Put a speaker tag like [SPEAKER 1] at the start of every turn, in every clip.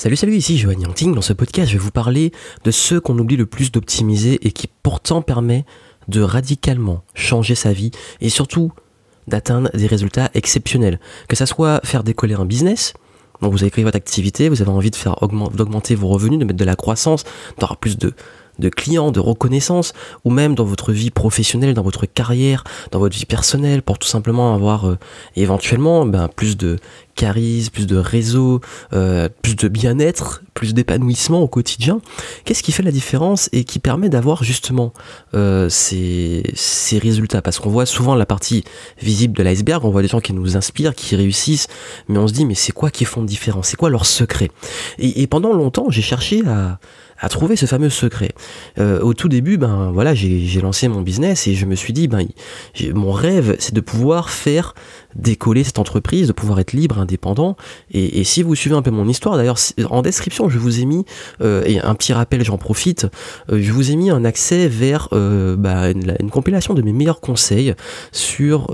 [SPEAKER 1] Salut, salut, ici Johan Yangting. Dans ce podcast, je vais vous parler de ceux qu'on oublie le plus d'optimiser et qui pourtant permet de radicalement changer sa vie et surtout d'atteindre des résultats exceptionnels. Que ça soit faire décoller un business, donc vous avez créé votre activité, vous avez envie de faire d'augmenter vos revenus, de mettre de la croissance, d'avoir plus de de clients, de reconnaissance, ou même dans votre vie professionnelle, dans votre carrière, dans votre vie personnelle, pour tout simplement avoir euh, éventuellement ben, plus de charisme, plus de réseau, euh, plus de bien-être, plus d'épanouissement au quotidien. Qu'est-ce qui fait la différence et qui permet d'avoir justement euh, ces, ces résultats? Parce qu'on voit souvent la partie visible de l'iceberg, on voit des gens qui nous inspirent, qui réussissent, mais on se dit mais c'est quoi qui font de différence? C'est quoi leur secret? Et, et pendant longtemps, j'ai cherché à à trouver ce fameux secret. Euh, au tout début, ben voilà, j'ai lancé mon business et je me suis dit, ben mon rêve, c'est de pouvoir faire décoller cette entreprise, de pouvoir être libre, indépendant. Et, si vous suivez un peu mon histoire, d'ailleurs, en description, je vous ai mis, euh, et un petit rappel, j'en profite, euh, je vous ai mis un accès vers euh, bah, une, compilation de mes meilleurs conseils sur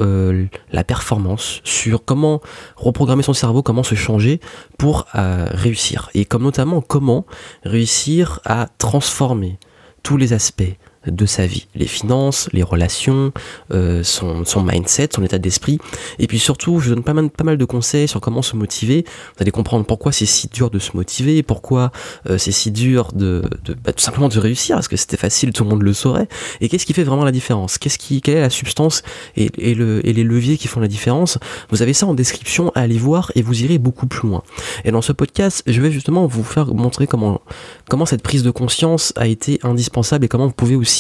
[SPEAKER 1] la performance, sur comment reprogrammer son cerveau, comment se changer pour réussir. Et comme notamment comment réussir à transformer tous les aspects de sa vie. Les finances, les relations, euh, son, son, mindset, son état d'esprit. Et puis surtout, je donne pas mal, pas mal de conseils sur comment se motiver. Vous allez comprendre pourquoi c'est si dur de se motiver, pourquoi euh, c'est si dur de, bah, tout simplement de réussir, parce que c'était facile, tout le monde le saurait. Et qu'est-ce qui fait vraiment la différence? Qu'est-ce qui, Quelle est la substance et, et, le, et les leviers qui font la différence? Vous avez ça en description, allez voir et vous irez beaucoup plus loin. Et dans ce podcast, je vais justement vous faire montrer comment, comment cette prise de conscience a été indispensable et comment vous pouvez aussi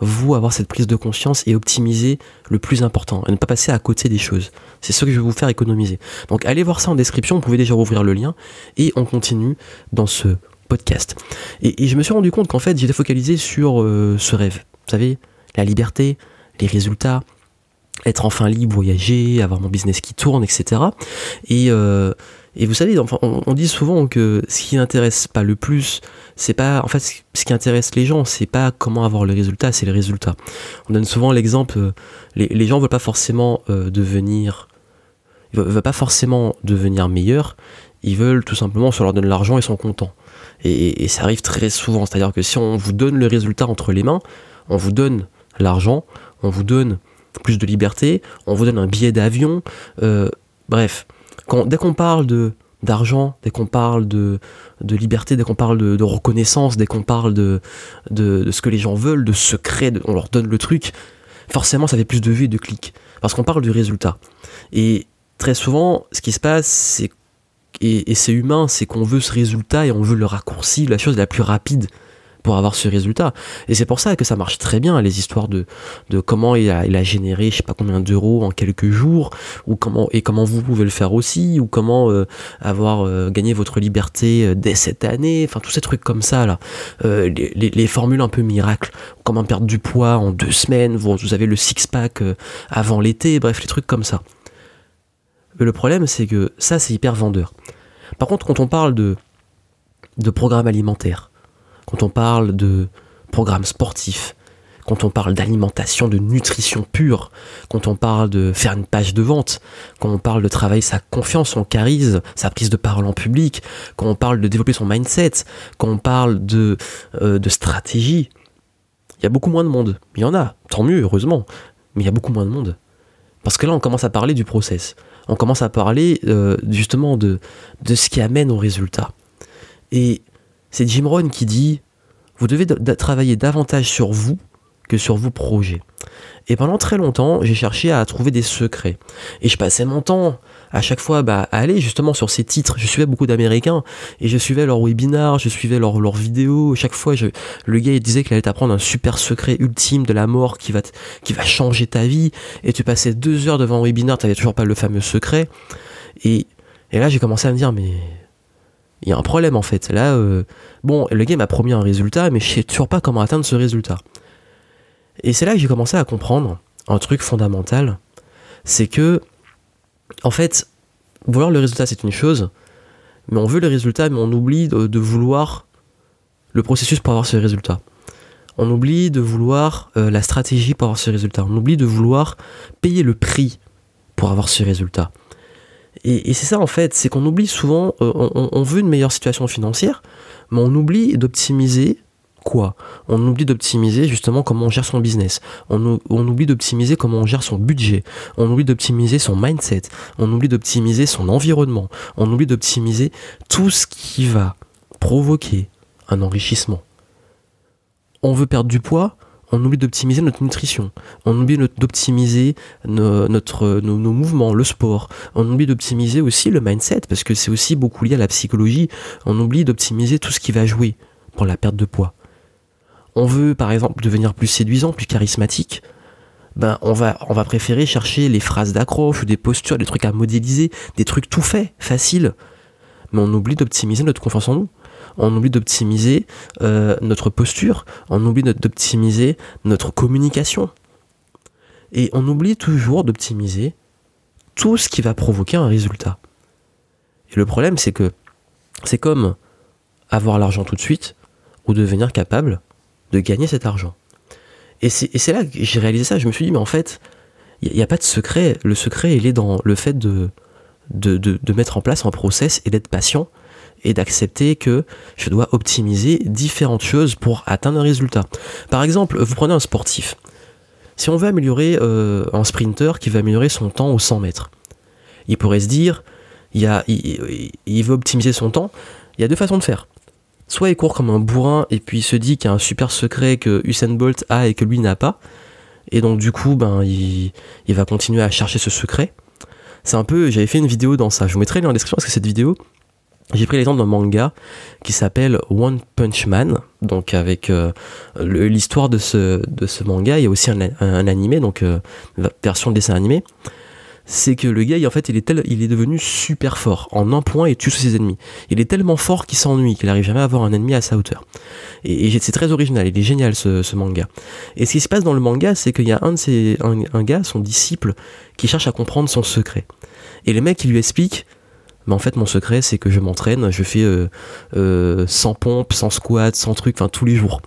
[SPEAKER 1] vous, avoir cette prise de conscience et optimiser le plus important, et ne pas passer à côté des choses. C'est ce que je vais vous faire économiser. Donc allez voir ça en description, vous pouvez déjà rouvrir le lien, et on continue dans ce podcast. Et, je me suis rendu compte qu'en fait, j'étais focalisé sur euh, ce rêve. Vous savez, la liberté, les résultats, être enfin libre, voyager, avoir mon business qui tourne, etc. Et, et vous savez, on, dit souvent que ce qui n'intéresse pas le plus, c'est pas, en fait, ce qui intéresse les gens, c'est pas comment avoir le résultat, c'est le résultat. On donne souvent l'exemple, euh, les, les gens veulent pas forcément euh, devenir, ils veulent, pas forcément devenir meilleurs, ils veulent tout simplement, on leur donne l'argent, ils sont contents. Et, et ça arrive très souvent, c'est-à-dire que si on vous donne le résultat entre les mains, on vous donne l'argent, on vous donne plus de liberté, on vous donne un billet d'avion, euh, bref dès qu'on parle de d'argent, dès qu'on parle de, de liberté, dès qu'on parle de, reconnaissance, dès qu'on parle de, de, ce que les gens veulent, de secret, on leur donne le truc, forcément ça fait plus de vues et de clics. Parce qu'on parle du résultat. Et très souvent, ce qui se passe, c'est et, et c'est humain, c'est qu'on veut ce résultat et on veut le raccourci, la chose la plus rapide pour avoir ce résultat. Et c'est pour ça que ça marche très bien, les histoires de, de comment il a, il a généré je sais pas combien d'euros en quelques jours, ou comment, et comment vous pouvez le faire aussi, ou comment euh, avoir euh, gagné votre liberté euh, dès cette année, enfin tous ces trucs comme ça là. Les, les, formules un peu miracles, comment perdre du poids en deux semaines, vous, vous avez le six-pack avant l'été, bref, les trucs comme ça. Mais le problème c'est que ça c'est hyper vendeur. Par contre quand on parle de, de programme alimentaire, quand on parle de programmes sportifs, quand on parle d'alimentation, de nutrition pure, quand on parle de faire une page de vente, quand on parle de travailler sa confiance, son charisme, sa prise de parole en public, quand on parle de développer son mindset, quand on parle de, euh, de stratégie, il y a beaucoup moins de monde. Il y en a, tant mieux, heureusement, mais il y a beaucoup moins de monde. Parce que là, on commence à parler du process. On commence à parler euh, justement de, de ce qui amène au résultat. Et c'est Jim Rohn qui dit Vous devez travailler davantage sur vous que sur vos projets. Et pendant très longtemps, j'ai cherché à trouver des secrets. Et je passais mon temps à chaque fois bah, à aller justement sur ces titres. Je suivais beaucoup d'Américains et je suivais leurs webinars, je suivais leurs leur vidéos. Chaque fois, je, le gars il disait qu'il allait t'apprendre un super secret ultime de la mort qui va, qui va changer ta vie. Et tu passais deux heures devant un webinar, tu toujours pas le fameux secret. Et, et là, j'ai commencé à me dire, mais il y a un problème en fait. Là, euh, bon, le game m'a promis un résultat, mais je sais toujours pas comment atteindre ce résultat. Et c'est là que j'ai commencé à comprendre un truc fondamental, c'est que, en fait, vouloir le résultat c'est une chose, mais on veut le résultat, mais on oublie de, vouloir le processus pour avoir ce résultat. On oublie de vouloir euh, la stratégie pour avoir ce résultat. On oublie de vouloir payer le prix pour avoir ce résultat. Et, c'est ça en fait, c'est qu'on oublie souvent, euh, on, veut une meilleure situation financière, mais on oublie d'optimiser quoi? On oublie d'optimiser justement comment on gère son business. On, on oublie d'optimiser comment on gère son budget. On oublie d'optimiser son mindset. On oublie d'optimiser son environnement. On oublie d'optimiser tout ce qui va provoquer un enrichissement. On veut perdre du poids, on oublie d'optimiser notre nutrition, on oublie d'optimiser notre, nos, mouvements, le sport, on oublie d'optimiser aussi le mindset, parce que c'est aussi beaucoup lié à la psychologie, on oublie d'optimiser tout ce qui va jouer pour la perte de poids. On veut par exemple devenir plus séduisant, plus charismatique, ben on va, on va préférer chercher les phrases d'accroche ou des postures, des trucs à modéliser, des trucs tout faits, faciles, mais on oublie d'optimiser notre confiance en nous on oublie d'optimiser euh, notre posture, on oublie d'optimiser notre communication. Et on oublie toujours d'optimiser tout ce qui va provoquer un résultat. Et le problème, c'est que c'est comme avoir l'argent tout de suite ou devenir capable de gagner cet argent. Et c'est là que j'ai réalisé ça. Je me suis dit, mais en fait, il n'y a, pas de secret. Le secret, il est dans le fait de, mettre en place un process et d'être patient et d'accepter que je dois optimiser différentes choses pour atteindre un résultat. Par exemple, vous prenez un sportif. Si on veut améliorer euh, un sprinter qui veut améliorer son temps aux 100 mètres, il pourrait se dire, il, veut optimiser son temps, il y a deux façons de faire. Soit il court comme un bourrin et puis il se dit qu'il y a un super secret que Usain Bolt a et que lui n'a pas, et donc du coup, ben, il, va continuer à chercher ce secret. C'est un peu, j'avais fait une vidéo dans ça, je vous mettrai dans la description parce que cette vidéo, j'ai pris l'exemple d'un manga qui s'appelle One Punch Man, donc avec euh, l'histoire de ce, manga, il y a aussi un, un, animé, donc euh, version de dessin animé. C'est que le gars, en fait, il est, tel, il est devenu super fort. En un point, il tue tous ses ennemis. Il est tellement fort qu'il s'ennuie, qu'il n'arrive jamais à avoir un ennemi à sa hauteur. Et, c'est très original, il est génial ce, manga. Et ce qui se passe dans le manga, c'est qu'il y a un de un, un gars, son disciple, qui cherche à comprendre son secret. Et le mec, il lui explique mais en fait, mon secret, c'est que je m'entraîne, je fais euh, euh, sans pompe, sans squat, sans truc, enfin tous les jours.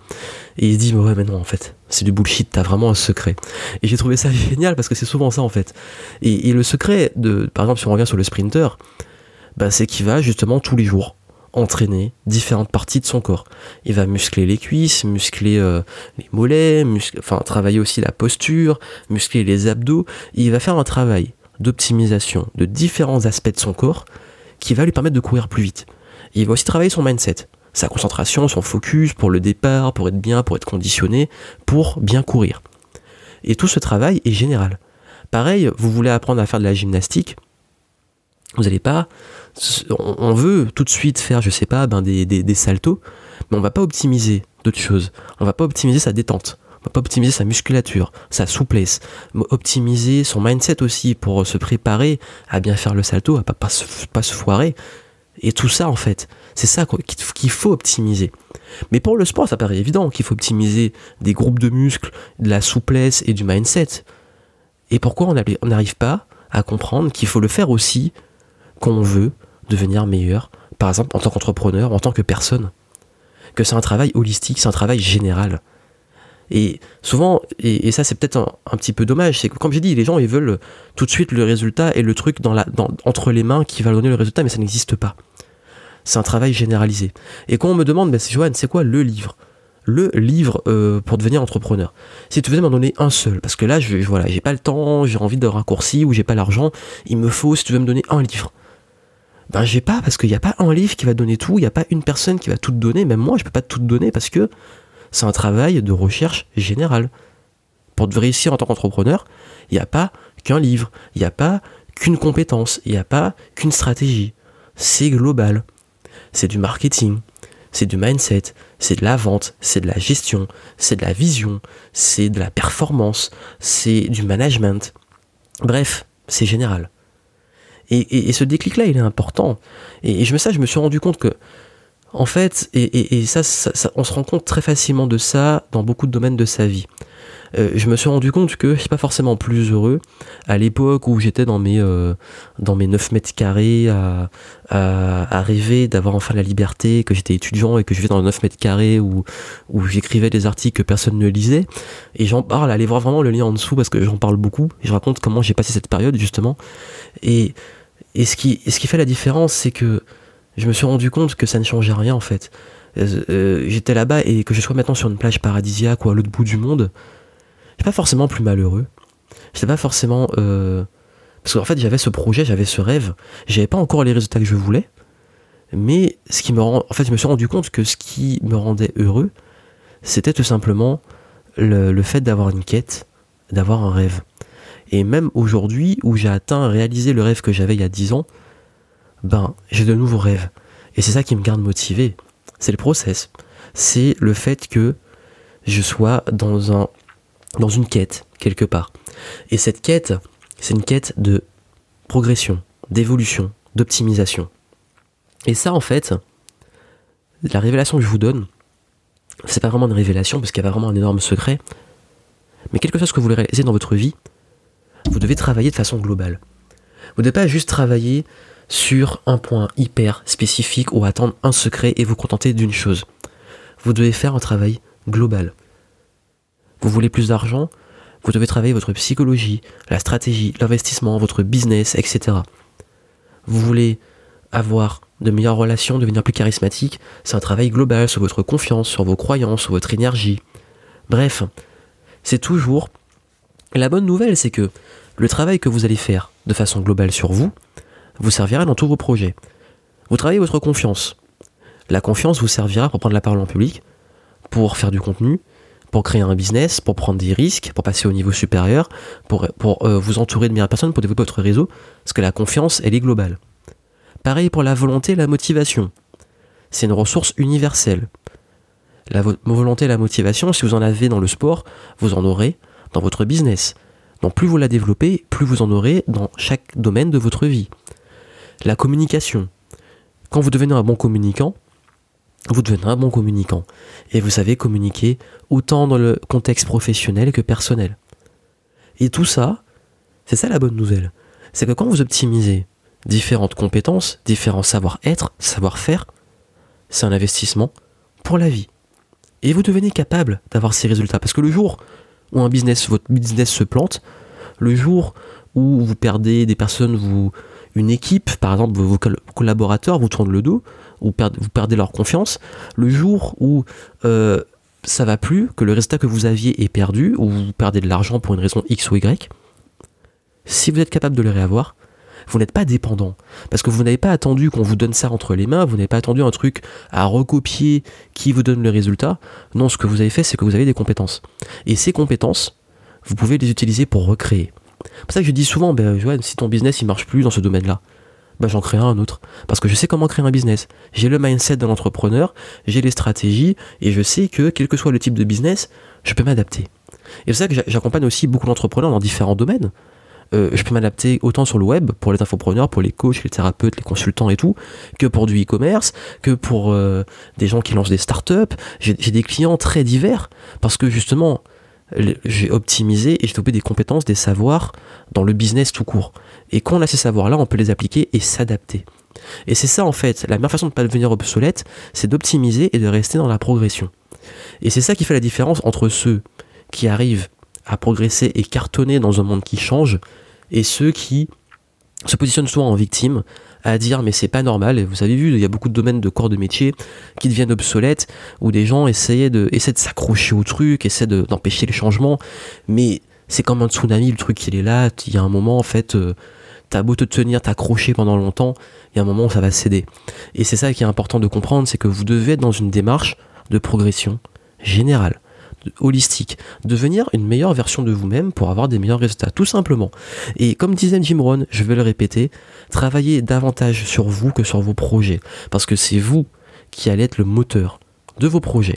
[SPEAKER 1] Et il dit, mais ouais, mais non, en fait, c'est du bullshit, t'as vraiment un secret. Et j'ai trouvé ça génial parce que c'est souvent ça, en fait. Et, le secret, de, par exemple, si on revient sur le sprinter, bah, c'est qu'il va justement tous les jours entraîner différentes parties de son corps. Il va muscler les cuisses, muscler euh, les mollets, enfin travailler aussi la posture, muscler les abdos. il va faire un travail d'optimisation de différents aspects de son corps qui va lui permettre de courir plus vite. il va aussi travailler son mindset, sa concentration, son focus pour le départ, pour être bien, pour être conditionné, pour bien courir. Et tout ce travail est général. Pareil, vous voulez apprendre à faire de la gymnastique, vous n'allez pas, on veut tout de suite faire, je sais pas, ben des, des, des saltos, mais on va pas optimiser d'autres choses. On va pas optimiser sa détente pas optimiser sa musculature, sa souplesse, optimiser son mindset aussi pour se préparer à bien faire le salto, à pas, pas, se, pas se foirer. Et tout ça, en fait, c'est ça qu'il faut optimiser. Mais pour le sport, ça paraît évident qu'il faut optimiser des groupes de muscles, de la souplesse et du mindset. Et pourquoi on n'arrive pas à comprendre qu'il faut le faire aussi quand on veut devenir meilleur, par exemple en tant qu'entrepreneur, en tant que personne? Que c'est un travail holistique, c'est un travail général. Et souvent, et, ça c'est peut-être un, petit peu dommage, c'est que comme j'ai dit, les gens ils veulent tout de suite le résultat et le truc dans la, dans, entre les mains qui va donner le résultat, mais ça n'existe pas. C'est un travail généralisé. Et quand on me demande, ben, Johan, c'est quoi le livre? Le livre euh, pour devenir entrepreneur. Si tu veux m'en donner un seul, parce que là, je, voilà, j'ai pas le temps, j'ai envie de raccourci ou j'ai pas l'argent, il me faut, si tu veux me donner un livre. Ben j'ai pas, parce qu'il n'y a pas un livre qui va donner tout, il n'y a pas une personne qui va tout donner, même moi je peux pas tout donner parce que c'est un travail de recherche générale. Pour réussir en tant qu'entrepreneur, il n'y a pas qu'un livre, il n'y a pas qu'une compétence, il n'y a pas qu'une stratégie. C'est global. C'est du marketing, c'est du mindset, c'est de la vente, c'est de la gestion, c'est de la vision, c'est de la performance, c'est du management. Bref, c'est général. Et, ce déclic-là, il est important. Et, je, me, ça, je me suis rendu compte que en fait, et, ça, on se rend compte très facilement de ça dans beaucoup de domaines de sa vie. Euh, je me suis rendu compte que je suis pas forcément plus heureux à l'époque où j'étais dans mes euh, dans mes 9 mètres carrés à, rêver d'avoir enfin la liberté, que j'étais étudiant et que je vivais dans 9 mètres carrés où, où j'écrivais des articles que personne ne lisait. Et j'en parle, allez voir vraiment le lien en dessous parce que j'en parle beaucoup et je raconte comment j'ai passé cette période justement. Et Et ce qui, ce qui fait la différence, c'est que je me suis rendu compte que ça ne changeait rien en fait. Euh, euh, j'étais là-bas et que je sois maintenant sur une plage paradisiaque ou à l'autre bout du monde, je suis pas forcément plus malheureux. J'étais pas forcément. Euh, parce qu'en fait, j'avais ce projet, j'avais ce rêve. J'avais pas encore les résultats que je voulais. Mais ce qui me rend. En fait, je me suis rendu compte que ce qui me rendait heureux, c'était tout simplement le, le fait d'avoir une quête, d'avoir un rêve. Et même aujourd'hui, où j'ai atteint, réalisé le rêve que j'avais il y a 10 ans, ben, j'ai de nouveaux rêves. Et c'est ça qui me garde motivé. C'est le process. C'est le fait que je sois dans, un, dans une quête, quelque part. Et cette quête, c'est une quête de progression, d'évolution, d'optimisation. Et ça, en fait, la révélation que je vous donne, c'est pas vraiment une révélation parce qu'il y a vraiment un énorme secret. Mais quelque chose que vous voulez réaliser dans votre vie, vous devez travailler de façon globale. Vous ne devez pas juste travailler sur un point hyper spécifique ou attendre un secret et vous contenter d'une chose. Vous devez faire un travail global. Vous voulez plus d'argent? Vous devez travailler votre psychologie, la stratégie, l'investissement, votre business, etc. Vous voulez avoir de meilleures relations, devenir plus charismatique? C'est un travail global sur votre confiance, sur vos croyances, sur votre énergie. Bref, c'est toujours... La bonne nouvelle, c'est que le travail que vous allez faire de façon globale sur vous, vous servira dans tous vos projets. Vous travaillez votre confiance. La confiance vous servira pour prendre la parole en public, pour faire du contenu, pour créer un business, pour prendre des risques, pour passer au niveau supérieur, pour, euh, vous entourer de meilleures personnes, pour développer votre réseau, parce que la confiance, elle est globale. Pareil pour la volonté et la motivation. C'est une ressource universelle. La volonté et la motivation, si vous en avez dans le sport, vous en aurez dans votre business. Donc plus vous la développez, plus vous en aurez dans chaque domaine de votre vie. La communication. Quand vous devenez un bon communicant, vous devenez un bon communicant. Et vous savez communiquer autant dans le contexte professionnel que personnel. Et tout ça, c'est ça la bonne nouvelle. C'est que quand vous optimisez différentes compétences, différents savoir-être, savoir-faire, c'est un investissement pour la vie. Et vous devenez capable d'avoir ces résultats. Parce que le jour où un business, votre business se plante, le jour où vous perdez des personnes, vous, une équipe, par exemple vos collaborateurs vous tournent le dos, ou vous perdez leur confiance, le jour où euh, ça va plus, que le résultat que vous aviez est perdu, ou vous perdez de l'argent pour une raison X ou Y, si vous êtes capable de le réavoir, vous n'êtes pas dépendant. Parce que vous n'avez pas attendu qu'on vous donne ça entre les mains, vous n'avez pas attendu un truc à recopier qui vous donne le résultat. Non, ce que vous avez fait, c'est que vous avez des compétences. Et ces compétences, vous pouvez les utiliser pour recréer. C'est ça que je dis souvent, ben, si ton business il marche plus dans ce domaine-là, ben, j'en crée un autre. Parce que je sais comment créer un business. J'ai le mindset de l'entrepreneur, j'ai les stratégies, et je sais que quel que soit le type de business, je peux m'adapter. Et c'est ça que j'accompagne aussi beaucoup d'entrepreneurs dans différents domaines. Euh, je peux m'adapter autant sur le web pour les infopreneurs, pour les coachs, les thérapeutes, les consultants et tout, que pour du e-commerce, que pour euh, des gens qui lancent des startups. J'ai des clients très divers parce que justement, j'ai optimisé et j'ai développé des compétences, des savoirs dans le business tout court. Et quand on a ces savoirs-là, on peut les appliquer et s'adapter. Et c'est ça en fait, la meilleure façon de ne pas devenir obsolète, c'est d'optimiser et de rester dans la progression. Et c'est ça qui fait la différence entre ceux qui arrivent à progresser et cartonner dans un monde qui change et ceux qui se positionnent souvent en victime à dire mais c'est pas normal. Et vous avez vu, il y a beaucoup de domaines de corps de métier qui deviennent obsolètes, où des gens essayaient de, essaient de s'accrocher au truc, essaient d'empêcher les changements, mais c'est comme un tsunami, le truc il est là, il y a un moment en fait, euh, t'as beau te tenir, t'accrocher pendant longtemps, il y a un moment où ça va céder. Et c'est ça qui est important de comprendre, c'est que vous devez être dans une démarche de progression générale holistique, devenir une meilleure version de vous-même pour avoir des meilleurs résultats, tout simplement. Et comme disait Jim Rohn, je vais le répéter, travaillez davantage sur vous que sur vos projets, parce que c'est vous qui allez être le moteur de vos projets.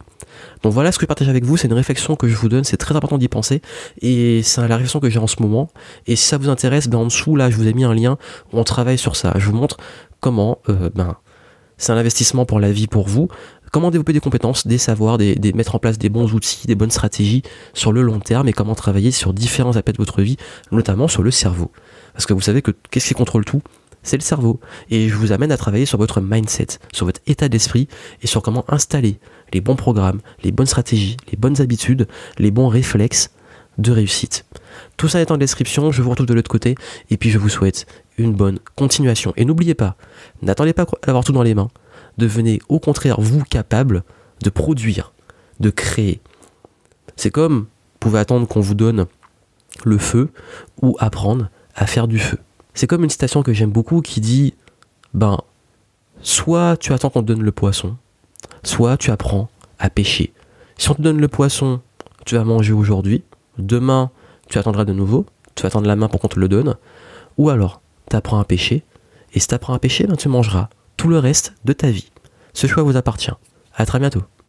[SPEAKER 1] Donc voilà ce que je partage avec vous, c'est une réflexion que je vous donne, c'est très important d'y penser, et c'est la réflexion que j'ai en ce moment. Et si ça vous intéresse, ben en dessous là, je vous ai mis un lien où on travaille sur ça. Je vous montre comment, euh, ben, c'est un investissement pour la vie pour vous comment développer des compétences, des savoirs, des, mettre en place des bons outils, des bonnes stratégies sur le long terme et comment travailler sur différents aspects de votre vie, notamment sur le cerveau? Parce que vous savez que qu'est-ce qui contrôle tout? C'est le cerveau. Et je vous amène à travailler sur votre mindset, sur votre état d'esprit et sur comment installer les bons programmes, les bonnes stratégies, les bonnes habitudes, les bons réflexes de réussite. Tout ça est en description, je vous retrouve de l'autre côté et puis je vous souhaite une bonne continuation. Et n'oubliez pas, n'attendez pas d'avoir tout dans les mains. Devenez au contraire vous capable de produire, de créer. C'est comme vous pouvez attendre qu'on vous donne le feu ou apprendre à faire du feu. C'est comme une citation que j'aime beaucoup qui dit ben soit tu attends qu'on te donne le poisson, soit tu apprends à pêcher. Si on te donne le poisson, tu vas manger aujourd'hui, demain tu attendras de nouveau, tu vas attendre la main pour qu'on te le donne, ou alors tu apprends à pêcher, et si tu apprends à pêcher, ben, tu mangeras tout le reste de ta vie. Ce choix vous appartient. À très bientôt.